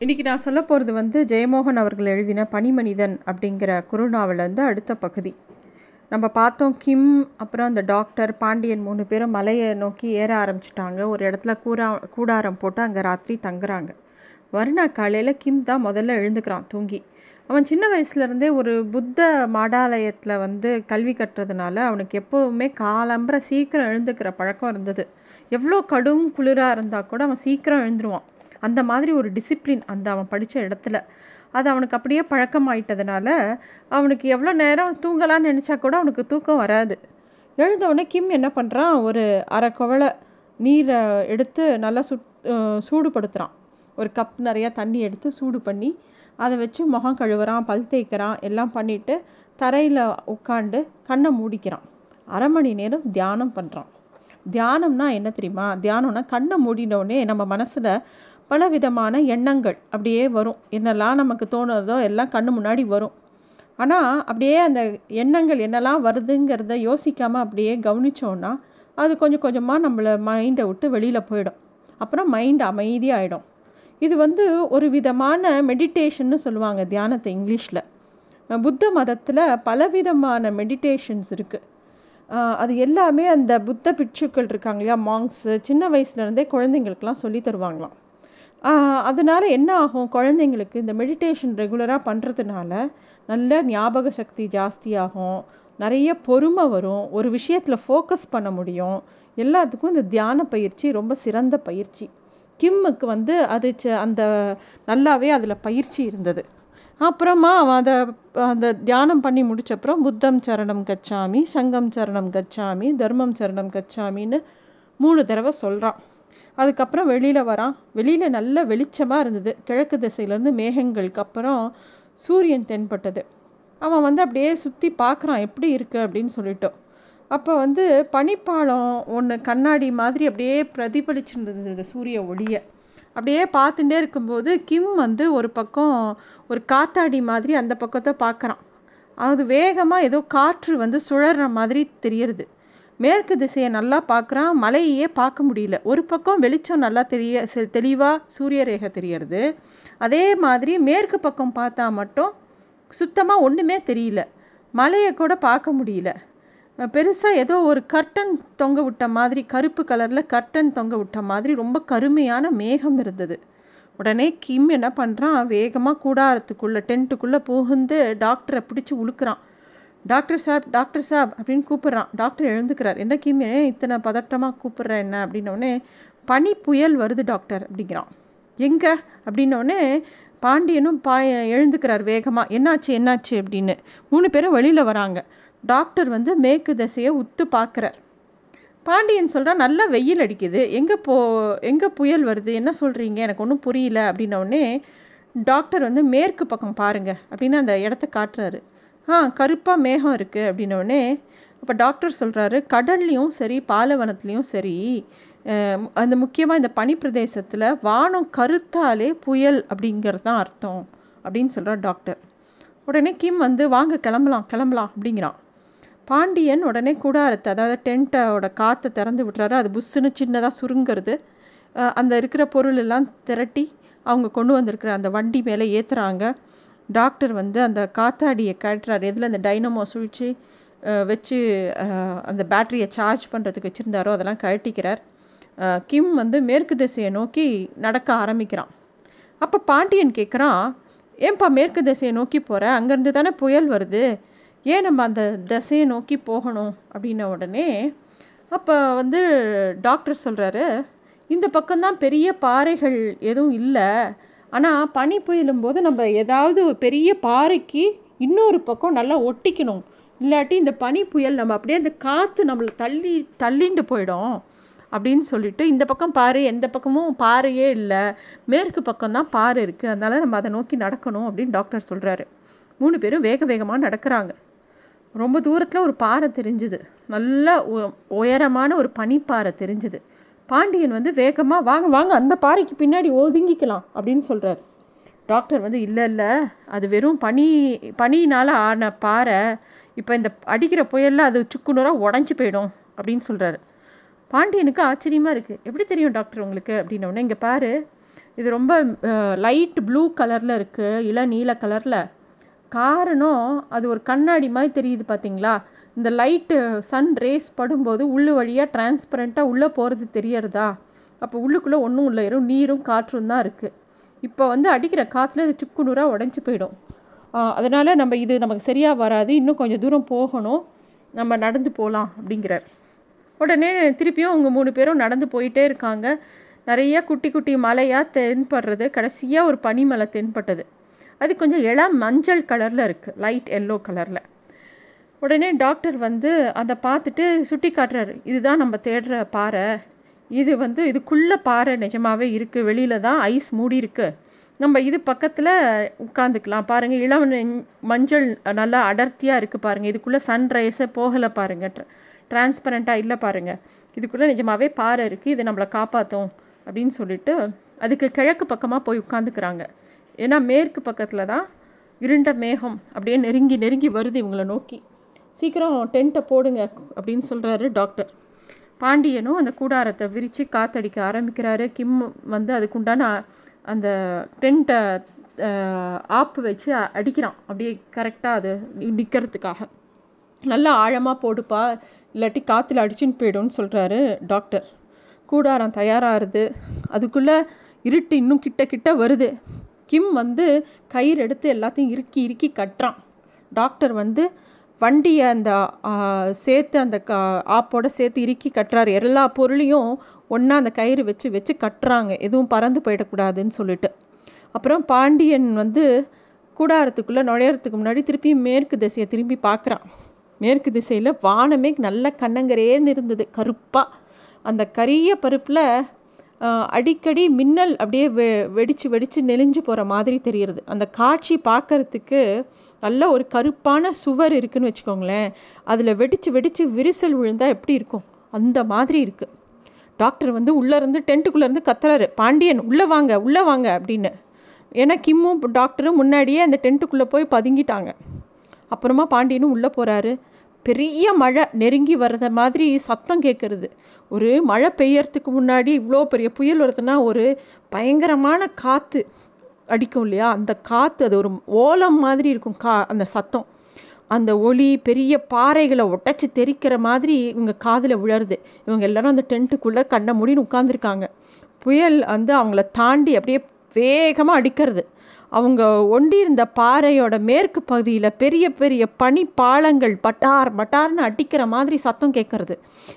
இன்றைக்கி நான் சொல்ல போகிறது வந்து ஜெயமோகன் அவர்கள் எழுதின பனிமனிதன் அப்படிங்கிற குறுநாவலேருந்து அடுத்த பகுதி. நம்ம பார்த்தோம் கிம் அப்புறம் அந்த டாக்டர் பாண்டியன் மூணு பேரும் மலையை நோக்கி ஏற ஆரம்பிச்சிட்டாங்க. ஒரு இடத்துல கூரா கூடாரம் போட்டு அங்கே ராத்திரி தங்குறாங்க. வருணா காலையில் கிம் தான் முதல்ல எழுந்துக்கிறான் தூங்கி. அவன் சின்ன வயசுலேருந்தே ஒரு புத்த மாடாலயத்தில் வந்து கல்வி கட்டுறதுனால அவனுக்கு எப்போவுமே காலம்புற சீக்கிரம் எழுந்துக்கிற பழக்கம் இருந்தது. எவ்வளோ கடும் குளிராக இருந்தால் கூட அவன் சீக்கிரம் எழுந்துருவான். அந்த மாதிரி ஒரு டிசிப்ளின் அந்த அவன் படித்த இடத்துல. அது அவனுக்கு அப்படியே பழக்கமாயிட்டதுனால அவனுக்கு எவ்வளோ நேரம் தூங்கலான்னு நினச்சா கூட அவனுக்கு தூக்கம் வராது. எழுந்தவுடனே கிம் என்ன பண்ணுறான் ஒரு அரை குவளை நீரை எடுத்து நல்லா சுட் சூடுபடுத்துகிறான் ஒரு கப் நிறையா தண்ணி எடுத்து சூடு பண்ணி அதை வச்சு முகம் கழுவுறான் பல் தேய்க்கிறான் எல்லாம் பண்ணிவிட்டு தரையில் உட்காண்டு கண்ணை மூடிக்கிறான். அரை மணி நேரம் தியானம் பண்ணுறான் தியானம்னா என்ன தெரியுமா? தியானம்னா கண்ணை மூடினோடனே நம்ம மனசில் பல விதமான எண்ணங்கள் அப்படியே வரும். என்னெல்லாம் நமக்கு தோணுறதோ எல்லாம் கண்ணு முன்னாடி வரும். ஆனால் அப்படியே அந்த எண்ணங்கள் என்னெல்லாம் வருதுங்கிறத யோசிக்காமல் அப்படியே கவனித்தோன்னா அது கொஞ்சம் கொஞ்சமாக நம்மளை மைண்டை விட்டு வெளியில் போயிடும். அப்புறம் மைண்ட் அமைதியாகிடும் இது வந்து ஒரு விதமான மெடிடேஷன்னு சொல்லுவாங்க தியானத்தை இங்கிலீஷில். புத்த மதத்தில் பலவிதமான மெடிடேஷன்ஸ் இருக்குது அது எல்லாமே அந்த புத்த பிட்சுக்கள் இருக்காங்க இல்லையா மாங்ஸு சின்ன வயசுலேருந்தே குழந்தைங்களுக்கெல்லாம் சொல்லி தருவாங்களாம். அதனால் என்ன ஆகும்? குழந்தைங்களுக்கு இந்த மெடிடேஷன் ரெகுலராக பண்ணுறதுனால நல்ல ஞாபக சக்தி ஜாஸ்தியாகும். நிறைய பொறுமை வரும். ஒரு விஷயத்தில் ஃபோக்கஸ் பண்ண முடியும். எல்லாத்துக்கும் இந்த தியான பயிற்சி ரொம்ப சிறந்த பயிற்சி. கிம்முக்கு வந்து அது அந்த நல்லாவே அதில் பயிற்சி இருந்தது. அப்புறமா அவன் அதை அந்த தியானம் பண்ணி முடிச்சப்புறம் புத்தம் சரணம் கச்சாமி சங்கம் சரணம் கச்சாமி தர்மம் சரணம் கச்சாமின்னு மூணு தடவை சொல்கிறான் அதுக்கப்புறம் வெளியில் வரான். வெளியில் நல்ல வெளிச்சமாக இருந்தது. கிழக்கு திசையிலேருந்து மேகங்களுக்கு அப்புறம் சூரியன் தென்பட்டது. அவன் வந்து அப்படியே சுற்றி பார்க்குறான். எப்படி இருக்குது அப்படின்னு சொல்லிட்டோம் அப்போ வந்து பனிப்பாலம் ஒன்று கண்ணாடி மாதிரி அப்படியே பிரதிபலிச்சுருந்தது சூரிய ஒளியை. அப்படியே பார்த்துட்டே இருக்கும்போது கிம் வந்து ஒரு பக்கம் ஒரு காத்தாடி மாதிரி அந்த பக்கத்தை பார்க்குறான். அது வேகமாக ஏதோ காற்று வந்து சுழற மாதிரி தெரியறது. மேற்கு திசையை நல்லா பார்க்குறான் மலையே பார்க்க முடியல. ஒரு பக்கம் வெளிச்சம் நல்லா தெரிய தெளிவாக சூரிய ரேகை தெரியறது அதே மாதிரி மேற்கு பக்கம் பார்த்தா மட்டும் சுத்தமாக ஒன்றுமே தெரியல. மலையை கூட பார்க்க முடியல. பெருசாக ஏதோ ஒரு கர்டன் தொங்க விட்ட மாதிரி கருப்பு கலரில் கர்டன் தொங்க விட்ட மாதிரி ரொம்ப கருமையான மேகம் இருந்தது. உடனே கிம் என்ன பண்ணுறான் வேகமாக கூடாரத்துக்குள்ளே டென்ட்டுக்குள்ளே புகுந்து டாக்டரை பிடிச்சி உழுக்கிறான். டாக்டர் சாப் டாக்டர் சாப் அப்படின்னு கூப்பிட்றான். டாக்டர் எழுந்துக்கிறார். என்ன கிமே இத்தனை பதட்டமாக கூப்பிட்ற என்ன? அப்படின்னோடனே பனி புயல் வருது டாக்டர் அப்படிங்கிறான். எங்கே? அப்படின்னோடனே பாண்டியனும் பா எழுந்துக்கிறார் வேகமாக என்னாச்சு என்னாச்சு? அப்படின்னு. மூணு பேரும் வெளியில் வராங்க. டாக்டர் வந்து மேற்கு திசையை உத்து பார்க்குறார். பாண்டியன் சொல்கிறான் நல்லா வெயில் அடிக்குது. எங்கே போ எங்கே புயல் வருது? என்ன சொல்கிறீங்க எனக்கு ஒன்றும் புரியல. அப்படின்னோடனே டாக்டர் வந்து மேற்கு பக்கம் பாருங்கள் அப்படின்னு அந்த இடத்த காட்டுறாரு. ஆ கருப்பாக மேகம் இருக்குது அப்படின்னோடனே அப்போ டாக்டர் சொல்கிறாரு கடல்லையும் சரி பாலைவனத்துலேயும் சரி அந்த முக்கியமாக இந்த பனி பிரதேசத்தில் வானம் கருத்தாலே புயல் அப்படிங்கிறது தான் அர்த்தம் அப்படின்னு சொல்கிறார் டாக்டர். உடனே கிம் வந்து வாங்க கிளம்பலாம் கிளம்பலாம் அப்படிங்கிறான். பாண்டியன் உடனே கூடாரத்தை அதாவது டென்ட்டோட காற்றை திறந்து விட்டுறாரு அது புஷ்ஷுன்னு சின்னதாக சுருங்கிறது. அந்த இருக்கிற பொருள் எல்லாம் திரட்டி அவங்க கொண்டு வந்திருக்கிற அந்த வண்டி மேலே ஏற்றுறாங்க டாக்டர் வந்து அந்த காத்தாடியை கட்டுறாரு எதில் அந்த டைனமோ சுழிச்சு வச்சு அந்த பேட்டரியை சார்ஜ் பண்ணுறதுக்கு வச்சுருந்தாரோ அதெல்லாம் கழட்டிக்கிறார். கிம் வந்து மேற்கு திசையை நோக்கி நடக்க ஆரம்பிக்கிறான். அப்போ பாண்டியன் கேட்குறான் ஏன்பா மேற்கு திசையை நோக்கி போகிற அங்கேருந்து தானே புயல் வருது. ஏன் நம்ம அந்த திசையை நோக்கி போகணும்? அப்படின்ன உடனே அப்போ வந்து டாக்டர் சொல்கிறாரு இந்த பக்கம்தான் பெரிய பாறைகள் எதுவும் இல்லை. ஆனால் பனி புயலும் போது நம்ம ஏதாவது பெரிய பாறைக்கு இன்னொரு பக்கம் நல்லா ஒட்டிக்கணும். இல்லாட்டி இந்த பனி புயல் நம்ம அப்படியே அந்த காற்று நம்மளை தள்ளி தள்ளிண்டு போயிடும் அப்படின்னு சொல்லிட்டு இந்த பக்கம் பாறை எந்த பக்கமும் பாறையே இல்லை. மேற்கு பக்கம் தான் பாறை இருக்குது அதனால் நம்ம அதை நோக்கி நடக்கணும் அப்படின்னு டாக்டர் சொல்கிறாரு மூணு பேரும் வேக வேகமாக நடக்கிறாங்க. ரொம்ப தூரத்தில் ஒரு பாறை தெரிஞ்சுது. நல்ல உயரமான ஒரு பனிப்பாறை தெரிஞ்சுது. பாண்டியன் வந்து வேகமாக வாங்க வாங்க அந்த பாறைக்கு பின்னாடி ஒதுங்கிக்கலாம் அப்படின்னு சொல்கிறார் டாக்டர் வந்து இல்லை இல்லை அது வெறும் பனி பனியினால் ஆன பாறை. இப்போ இந்த அடிக்கிற புயலில் அது சுக்குநூறாக உடஞ்சி போயிடும் அப்படின்னு சொல்கிறாரு பாண்டியனுக்கு ஆச்சரியமாக இருக்குது எப்படி தெரியும் டாக்டர் உங்களுக்கு? அப்படின்னோடனே இங்கே பாரு இது ரொம்ப லைட் ப்ளூ கலரில் இருக்குது இல்லை நீல கலரில். காரணம் அது ஒரு கண்ணாடி மாதிரி தெரியுது பார்த்தீங்களா இந்த லைட்டு சன் ரேஸ் படும்போது உள்ளு வழியாக டிரான்ஸ்பரண்ட்டாக உள்ளே போகிறது தெரியறதா? அப்போ உள்ளுக்குள்ளே ஒன்றும் இல்லை. வெறும் நீரும் காற்றும் தான் இருக்குது இப்போ வந்து அடிக்கிற காற்றுல இது சுக்குநூறாக உடஞ்சி போயிடும். அதனால் நம்ம இது நமக்கு சரியாக வராது. இன்னும் கொஞ்சம் தூரம் போகணும். நம்ம நடந்து போகலாம் அப்படிங்கிறார். உடனே திருப்பியும் அவங்க மூணு பேரும் நடந்து போயிட்டே இருக்காங்க. நிறைய குட்டி குட்டி மலையாக தென்படுறது கடைசியாக ஒரு பனிமலை தென்பட்டது. அது கொஞ்சம் இளம் மஞ்சள் கலரில் இருக்குது லைட் எல்லோ கலரில் உடனே டாக்டர் வந்து அதை பார்த்துட்டு சுட்டி காட்டுறாரு. இதுதான் நம்ம தேடுற பாறை. இது வந்து இதுக்குள்ளே பாறை நிஜமாகவே இருக்குது வெளியில் தான் ஐஸ் மூடி இருக்குது நம்ம இது பக்கத்தில் உட்காந்துக்கலாம் பாருங்கள் இளம் மஞ்சள் நல்லா அடர்த்தியாக இருக்குது பாருங்கள் இதுக்குள்ளே சன்ரைஸை போகலை பாருங்கள் டிரான்ஸ்பரண்ட்டாக இல்லை பாருங்கள் இதுக்குள்ளே நிஜமாகவே பாறை இருக்குது இது நம்மளை காப்பாற்றும் அப்படின்னு சொல்லிட்டு அதுக்கு கிழக்கு பக்கமாக போய் உட்காந்துக்கிறாங்க ஏன்னா மேற்கு பக்கத்தில் தான் இருண்ட மேகம் அப்படியே நெருங்கி நெருங்கி வருது இவங்களை நோக்கி. சீக்கிரம் டென்ட்டை போடுங்க அப்படின்னு சொல்கிறாரு டாக்டர் பாண்டியனும் அந்த கூடாரத்தை விரித்து காத்தடிக்க ஆரம்பிக்கிறாரு. கிம் வந்து அதுக்குண்டான அந்த டென்ட்டை ஆப்பு வச்சு அடிக்கிறான். அப்படியே கரெக்டாக அது நிற்கிறதுக்காக நல்லா ஆழமாக போடுப்பா இல்லாட்டி காற்றுல அடிச்சுன்னு போய்டும்னு சொல்கிறாரு டாக்டர் கூடாரம் தயாராகுது. அதுக்குள்ளே இருட்டு இன்னும் கிட்ட கிட்ட வருது. கிம் வந்து கயிறு எடுத்து எல்லாத்தையும் இறுக்கி இறுக்கி கட்டுறான். டாக்டர் வந்து வண்டியை அந்த சேர்த்து அந்த க ஆப்போட சேர்த்து இறுக்கி கட்டுறாரு. எல்லா பொருளையும் ஒன்றா அந்த கயிறு வச்சு வச்சு கட்டுறாங்க. எதுவும் பறந்து போயிடக்கூடாதுன்னு சொல்லிட்டு. அப்புறம் பாண்டியன் வந்து கூடாரத்துக்குள்ளே நுழையறதுக்கு முன்னாடி திருப்பி மேற்கு திசையை திரும்பி பார்க்குறான். மேற்கு திசையில் வானமே நல்ல கண்ணங்கரேன்னு இருந்தது. கருப்பாக அந்த கரிய பருப்பில் அடிக்கடி மின்னல் அப்படியே வெ வெடித்து வெடித்து நெளிஞ்சு போகிற மாதிரி தெரிகிறது. அந்த காட்சி பார்க்குறதுக்கு நல்ல ஒரு கருப்பான சுவர் இருக்குதுன்னு வச்சுக்கோங்களேன். அதில் வெடித்து வெடித்து விரிசல் விழுந்தால் எப்படி இருக்கும்? அந்த மாதிரி இருக்குது டாக்டர் வந்து உள்ளேருந்து டென்ட்டுக்குள்ளேருந்து கத்துறாரு. பாண்டியன் உள்ளே வாங்க உள்ளே வாங்க அப்படின்னு. ஏன்னா கிம்மும் டாக்டரும் முன்னாடியே அந்த டென்ட்டுக்குள்ளே போய் பதுங்கிட்டாங்க. அப்புறமா பாண்டியனும் உள்ளே போகிறாரு பெரிய மழை நெருங்கி வர்றத மாதிரி சத்தம் கேட்குறது ஒரு மழை பெய்யறதுக்கு முன்னாடி இவ்வளோ பெரிய புயல் வருதுன்னா ஒரு பயங்கரமான காற்று அடிக்கும் இல்லையா? அந்த காற்று அது ஒரு ஓலம் மாதிரி இருக்கும் கா அந்த சத்தம். அந்த ஒளி பெரிய பாறைகளை ஒட்டச்சி தெரிக்கிற மாதிரி இவங்க காதில் விழருது. இவங்க எல்லாரும் அந்த டென்ட்டுக்குள்ளே கண்ணை முடின்னு உட்காந்துருக்காங்க புயல் வந்து அவங்கள தாண்டி அப்படியே வேகமாக அடிக்கிறது. அவங்க ஒண்டியிருந்த பாறையோட மேற்கு பகுதியில் பெரிய பெரிய பனி பாலங்கள் பட்டார் பட்டார்னு அடிக்கிற மாதிரி சத்தம் கேட்குறது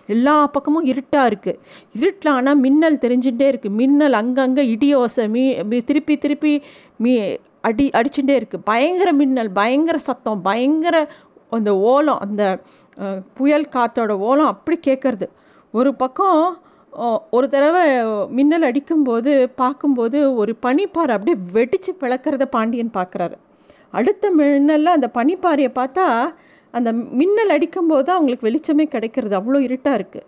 எல்லா பக்கமும் இருட்டாக இருக்குது இருட்டில் ஆனால் மின்னல் தெரிஞ்சுட்டே இருக்குது மின்னல் அங்கங்கே இடியோசை மீ திருப்பி திருப்பி மீ அடி அடிச்சுட்டே இருக்குது பயங்கர மின்னல் பயங்கர சத்தம் பயங்கர அந்த ஓலம் அந்த புயல் காற்றோட ஓலம் அப்படி கேட்குறது ஒரு பக்கம் ஒரு தடவை மின்னல் அடிக்கும்போது பார்க்கும்போது ஒரு பனிப்பாறை அப்படியே வெடித்து பிளக்கிறத பாண்டியன் பார்க்குறாரு. அடுத்த மின்னலில் அந்த பனிப்பாறையை பார்த்தா அந்த மின்னல் அடிக்கும்போது அவங்களுக்கு வெளிச்சமே கிடைக்கிறது. அவ்வளோ இருட்டாக இருக்குது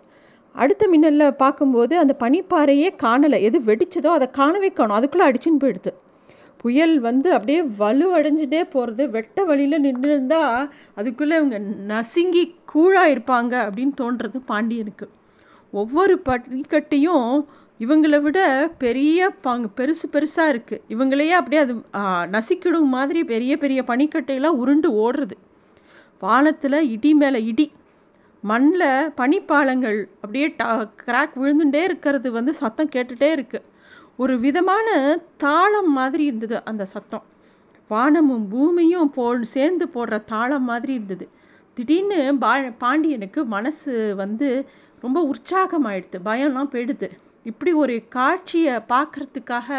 அடுத்த மின்னலில் பார்க்கும்போது அந்த பனிப்பாறையே காணலை. எது வெடிச்சதோ அதை காணவே காணும். அதுக்குள்ளே அடிச்சுன்னு போயிடுது. புயல் வந்து அப்படியே வலுவடைஞ்சிட்டே போகிறது வெட்ட வழியில் நின்று இருந்தால் அதுக்குள்ளே இவங்க நசுங்கி கூழாக இருப்பாங்க அப்படின்னு தோன்றது பாண்டியனுக்கு. ஒவ்வொரு படிக்கட்டையும் இவங்களை விட பெரிய பங்கு பெருசு பெருசாக இருக்குது இவங்களையே அப்படியே அது நசிக்கிடும் மாதிரி பெரிய பெரிய பனிக்கட்டையெல்லாம் உருண்டு ஓடுறது. வானத்தில் இடி மேலே இடி. மண்ணில் பனிப்பாலங்கள் அப்படியே டா கிராக் விழுந்துட்டே இருக்கிறது வந்து சத்தம் கேட்டுகிட்டே இருக்குது ஒரு விதமான தாளம் மாதிரி இருந்தது அந்த சத்தம். வானமும் பூமியும் போ சேர்ந்து போடுற தாளம் மாதிரி இருந்தது. திடீர்னு பா பாண்டியனுக்கு மனசு வந்து ரொம்ப உற்சாகமாயிடுது பயம்லாம் போயிடுது இப்படி ஒரு காட்சியை பார்க்குறதுக்காக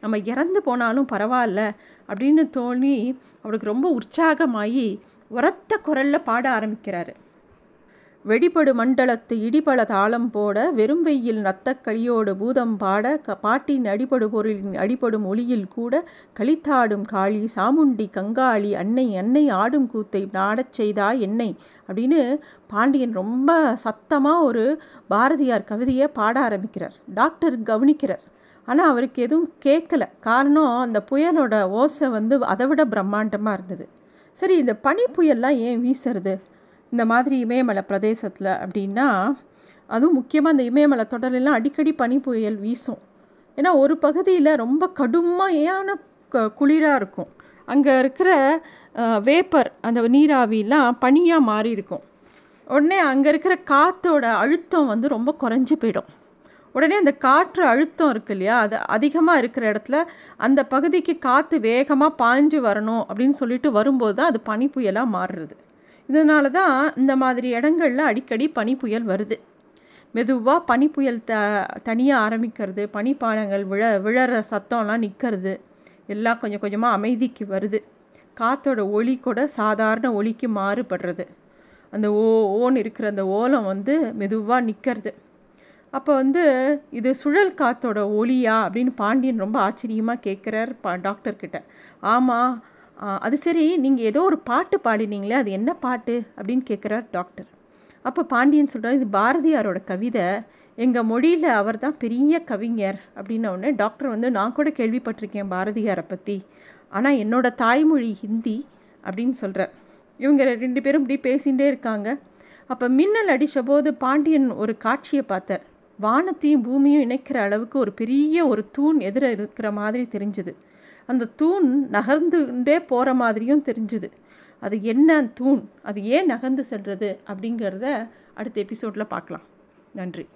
நம்ம இறந்து போனாலும் பரவாயில்ல அப்படின்னு தோணி அவளுக்கு ரொம்ப உற்சாகமாகி உரத்த குரலில் பாட ஆரம்பிக்கிறாரு. வெடிபடு மண்டலத்து இடிபல தாளம் போட வெறும் வெயில் நத்தக்களியோடு பூதம் பாட க பாட்டின் அடிபடு பொருளின் அடிபடும் ஒளியில் கூட கழித்தாடும் காளி சாமுண்டி கங்காளி அன்னை அன்னை ஆடும் கூத்தை நாடச் செய்தா என்னை? அப்படின்னு பாண்டியன் ரொம்ப சத்தமாக ஒரு பாரதியார் கவிதையை பாட ஆரம்பிக்கிறார். டாக்டர் கவனிக்கிறார். ஆனால் அவருக்கு எதுவும் கேட்கல. காரணம் அந்த புயலோட ஓசை வந்து அதை விட பிரம்மாண்டமாக இருந்தது. சரி இந்த பனி புயல்லாம் ஏன் வீசுறது? இந்த மாதிரி இமயமலை பிரதேசத்தில் அப்படின்னா அதுவும் முக்கியமாக இந்த இமயமலை தொடரெல்லாம் அடிக்கடி பனி புயல் வீசும். ஏன்னா ஒரு பகுதியில் ரொம்ப கடுமையான க குளிராக இருக்கும். அங்கே இருக்கிற வேப்பர் அந்த நீராவிலாம் பனியாக மாறி இருக்கும் உடனே அங்கே இருக்கிற காற்றோட அழுத்தம் வந்து ரொம்ப குறைஞ்சி போயிடும். உடனே அந்த காற்று அழுத்தம் இருக்கு இல்லையா அது அதிகமாக இருக்கிற இடத்துல அந்த பகுதிக்கு காற்று வேகமாக பாய்ஞ்சு வரணும் அப்படின்னு சொல்லிட்டு வரும்போது தான் அது பனி புயலாக மாறுறது. இதனால தான் இந்த மாதிரி இடங்களில் அடிக்கடி பனி புயல் வருது. மெதுவாக பனி புயல் த தனியாக ஆரம்பிக்கிறது. பனிப்பாலங்கள் விழ விழற சத்தம்லாம் நிற்கிறது எல்லாம் கொஞ்சம் கொஞ்சமாக அமைதிக்கு வருது. காற்றோட ஒளி கூட சாதாரண ஒளிக்கு மாறுபடுறது. அந்த ஓ ஓன்னு இருக்கிற அந்த ஓலம் வந்து மெதுவாக நிற்கிறது அப்போ வந்து இது சுழல் காத்தோட ஒளியா அப்படின்னு பாண்டியன் ரொம்ப ஆச்சரியமாக கேட்குறார் பா டாக்டர்கிட்ட. ஆமாம் அது சரி நீங்கள் ஏதோ ஒரு பாட்டு பாடினீங்களே அது என்ன பாட்டு அப்படின்னு கேட்குறார் டாக்டர். அப்போ பாண்டியன் சொல்கிறார் இது பாரதியாரோட கவிதை எங்கள் மொழியில் அவர் தான் பெரிய கவிஞர் அப்படின்ன உடனே டாக்டர் வந்து நான் கூட கேள்விப்பட்டிருக்கேன் பாரதியாரை பற்றி ஆனால் என்னோட தாய்மொழி ஹிந்தி அப்படின்னு சொல்கிறார் இவங்க ரெண்டு பேரும் இப்படி பேசிகிட்டே இருக்காங்க. அப்போ மின்னல் அடித்த போது பாண்டியன் ஒரு காட்சியை பார்த்தார். வானத்தையும் பூமியும் இணைக்கிற அளவுக்கு ஒரு பெரிய ஒரு தூண் எதிர இருக்கிற மாதிரி தெரிஞ்சுது. அந்த தூண் நகர்ந்துண்டே போகிற மாதிரியும் தெரிஞ்சுது. அது என்ன தூண்? அது ஏன் நகர்ந்து செல்கிறது அப்படிங்கிறத அடுத்த எபிசோடில் பார்க்கலாம். நன்றி.